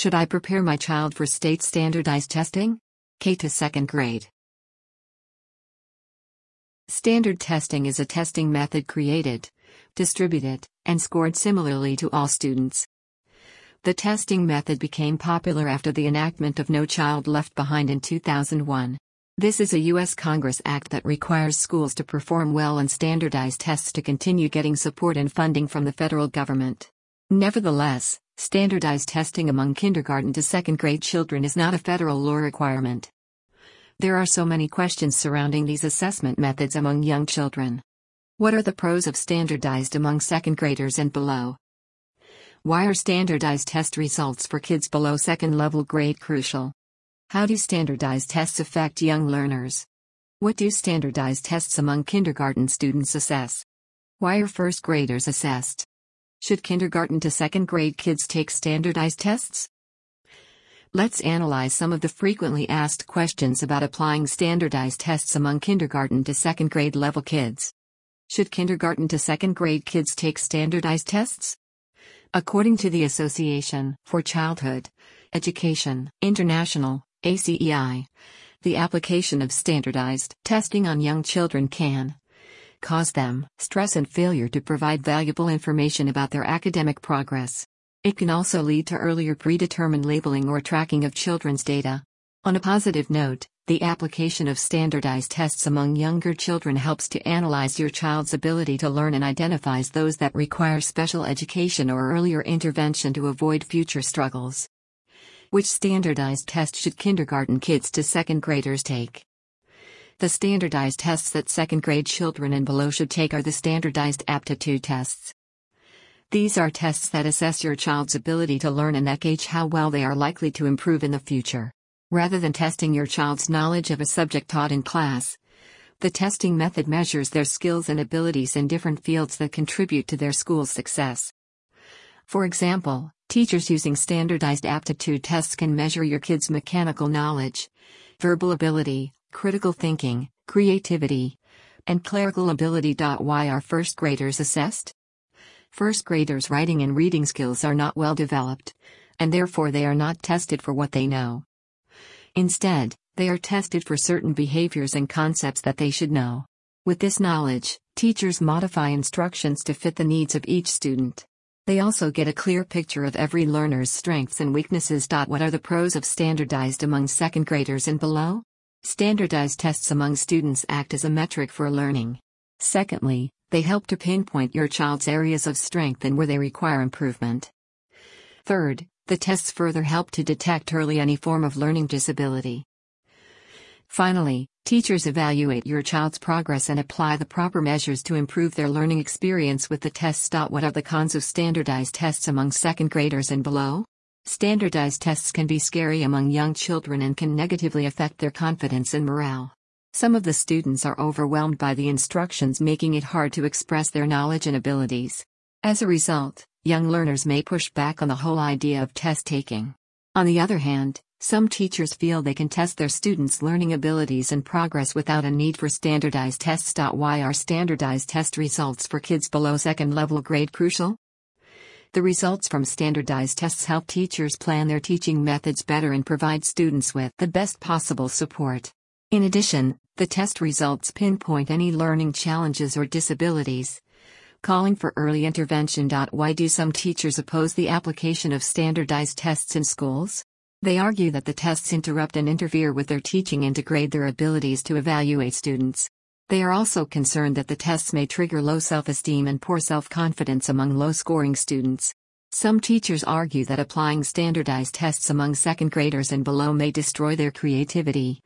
Should I prepare my child for state standardized testing? K to second grade. Standard testing is a testing method created, distributed, and scored similarly to all students. The testing method became popular after the enactment of No Child Left Behind in 2001. This is a U.S. Congress act that requires schools to perform well on standardized tests to continue getting support and funding from the federal government. Nevertheless, Standardized testing among kindergarten to second grade children is not a federal law requirement. There are so many questions surrounding these assessment methods among young children. What are the pros of standardized among second graders and below? Why are standardized test results for kids below second level grade crucial? How do standardized tests affect young learners? What do standardized tests among kindergarten students assess? Why are first graders assessed? Should kindergarten to second grade kids take standardized tests? Let's analyze some of the frequently asked questions about applying standardized tests among kindergarten to second grade level kids. Should kindergarten to second grade kids take standardized tests? According to the Association for Childhood Education International, ACEI, the application of standardized testing on young children can cause them stress and failure to provide valuable information about their academic progress. It can also lead to earlier predetermined labeling or tracking of children's data. On a positive note, the application of standardized tests among younger children helps to analyze your child's ability to learn and identifies those that require special education or earlier intervention to avoid future struggles. Which standardized test should kindergarten kids to second graders take? The standardized tests that second grade children and below should take are the standardized aptitude tests. These are tests that assess your child's ability to learn and that gauge how well they are likely to improve in the future. Rather than testing your child's knowledge of a subject taught in class, the testing method measures their skills and abilities in different fields that contribute to their school's success. For example, teachers using standardized aptitude tests can measure your kid's mechanical knowledge, verbal ability, critical thinking, creativity, and clerical ability. Why are first graders assessed? First graders' writing and reading skills are not well developed, and therefore they are not tested for what they know. Instead, they are tested for certain behaviors and concepts that they should know. With this knowledge, teachers modify instructions to fit the needs of each student. They also get a clear picture of every learner's strengths and weaknesses. What are the pros of standardized among second graders and below? Standardized tests among students act as a metric for learning. Secondly, they help to pinpoint your child's areas of strength and where they require improvement. Third, the tests further help to detect early any form of learning disability. Finally, teachers evaluate your child's progress and apply the proper measures to improve their learning experience with the tests. What are the cons of standardized tests among second graders and below? Standardized tests can be scary among young children and can negatively affect their confidence and morale. Some of the students are overwhelmed by the instructions, making it hard to express their knowledge and abilities. As a result, young learners may push back on the whole idea of test taking. On the other hand, some teachers feel they can test their students' learning abilities and progress without a need for standardized tests. Why are standardized test results for kids below second level grade crucial? The results from standardized tests help teachers plan their teaching methods better and provide students with the best possible support. In addition, the test results pinpoint any learning challenges or disabilities. Calling for early intervention. Why do some teachers oppose the application of standardized tests in schools? They argue that the tests interrupt and interfere with their teaching and degrade their abilities to evaluate students. They are also concerned that the tests may trigger low self esteem and poor self confidence among low scoring students. Some teachers argue that applying standardized tests among second graders and below may destroy their creativity,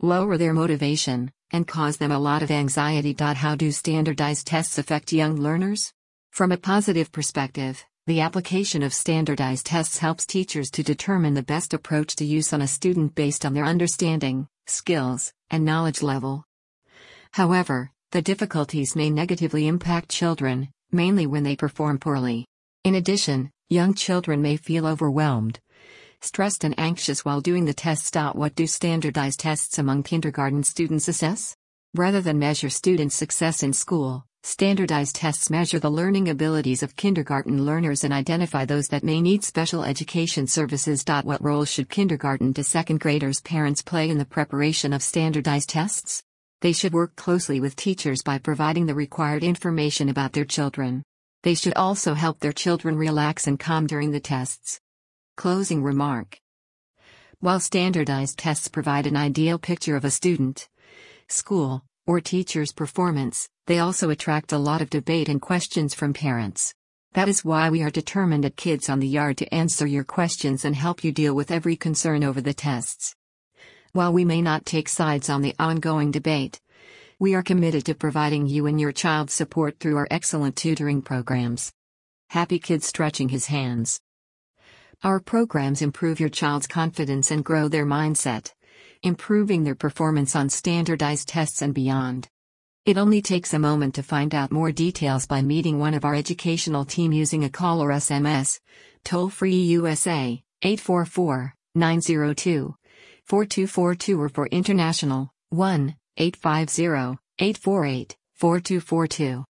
lower their motivation, and cause them a lot of anxiety. How do standardized tests affect young learners? From a positive perspective, the application of standardized tests helps teachers to determine the best approach to use on a student based on their understanding, skills, and knowledge level. However, the difficulties may negatively impact children, mainly when they perform poorly. In addition, young children may feel overwhelmed, stressed, and anxious while doing the tests. What do standardized tests among kindergarten students assess? Rather than measure students' success in school, Standardized tests measure the learning abilities of kindergarten learners and identify those that may need special education services. What role should kindergarten to second graders' parents play in the preparation of standardized tests? They should work closely with teachers by providing the required information about their children. They should also help their children relax and calm during the tests. Closing remark While standardized tests provide an ideal picture of a student, school, or teacher's performance, they also attract a lot of debate and questions from parents. That is why we are determined at Kids on the Yard to answer your questions and help you deal with every concern over the tests. While we may not take sides on the ongoing debate, we are committed to providing you and your child support through our excellent tutoring programs. Happy Kid stretching his hands. Our programs improve your child's confidence and grow their mindset, improving their performance on standardized tests and beyond. It only takes a moment to find out more details by meeting one of our educational team using a call or SMS, toll free USA 844 902 4242 or for international 1 850 848 4242.